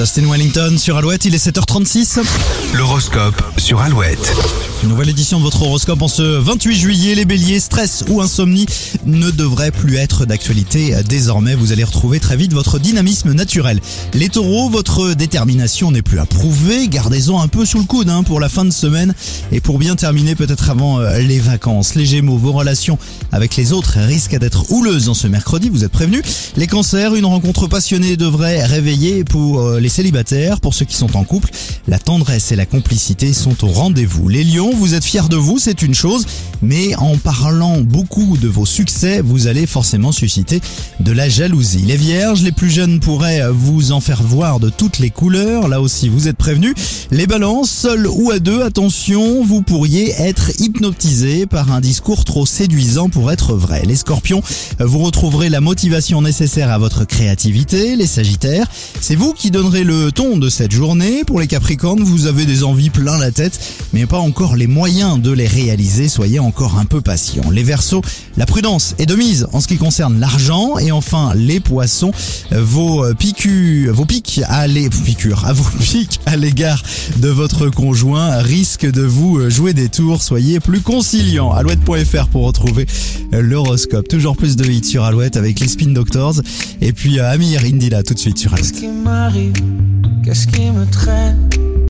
Justin Wellington sur Alouette, il est 7h36. L'horoscope sur Alouette. Une nouvelle édition de votre horoscope en ce 28 juillet. Les béliers, stress ou insomnie ne devrait plus être d'actualité. Désormais, vous allez retrouver très vite votre dynamisme naturel. Les taureaux, votre détermination n'est plus à prouver. Gardez-en un peu sous le coude hein, pour la fin de semaine et pour bien terminer peut-être avant euh, les vacances. Les gémeaux, vos relations avec les autres risquent d'être houleuses en ce mercredi, vous êtes prévenus. Les cancers, une rencontre passionnée devrait réveiller pour euh, les célibataires. Pour ceux qui sont en couple, la tendresse et la complicité sont au rendez-vous. Les lions, vous êtes fiers de vous, c'est une chose, mais en parlant beaucoup de vos succès, vous allez forcément susciter de la jalousie. Les vierges, les plus jeunes pourraient vous en faire voir de toutes les couleurs, là aussi vous êtes prévenus. Les balances, seuls ou à deux, attention, vous pourriez être hypnotisé par un discours trop séduisant pour être vrai. Les scorpions, vous retrouverez la motivation nécessaire à votre créativité. Les sagittaires, c'est vous qui donnerez le ton de cette journée. Pour les capricornes, vous avez des envies plein la tête, mais pas encore les moyens de les réaliser, soyez encore un peu patient. Les versos, la prudence est de mise en ce qui concerne l'argent et enfin les poissons, vos piqûres, vos pics à les piqûres, à vos pics à l'égard de votre conjoint risquent de vous jouer des tours, soyez plus conciliants. Alouette.fr pour retrouver l'horoscope. Toujours plus de hits sur Alouette avec les Spin Doctors et puis Amir Indila tout de suite sur Alouette. M'arrive Qu'est-ce qui me traîne?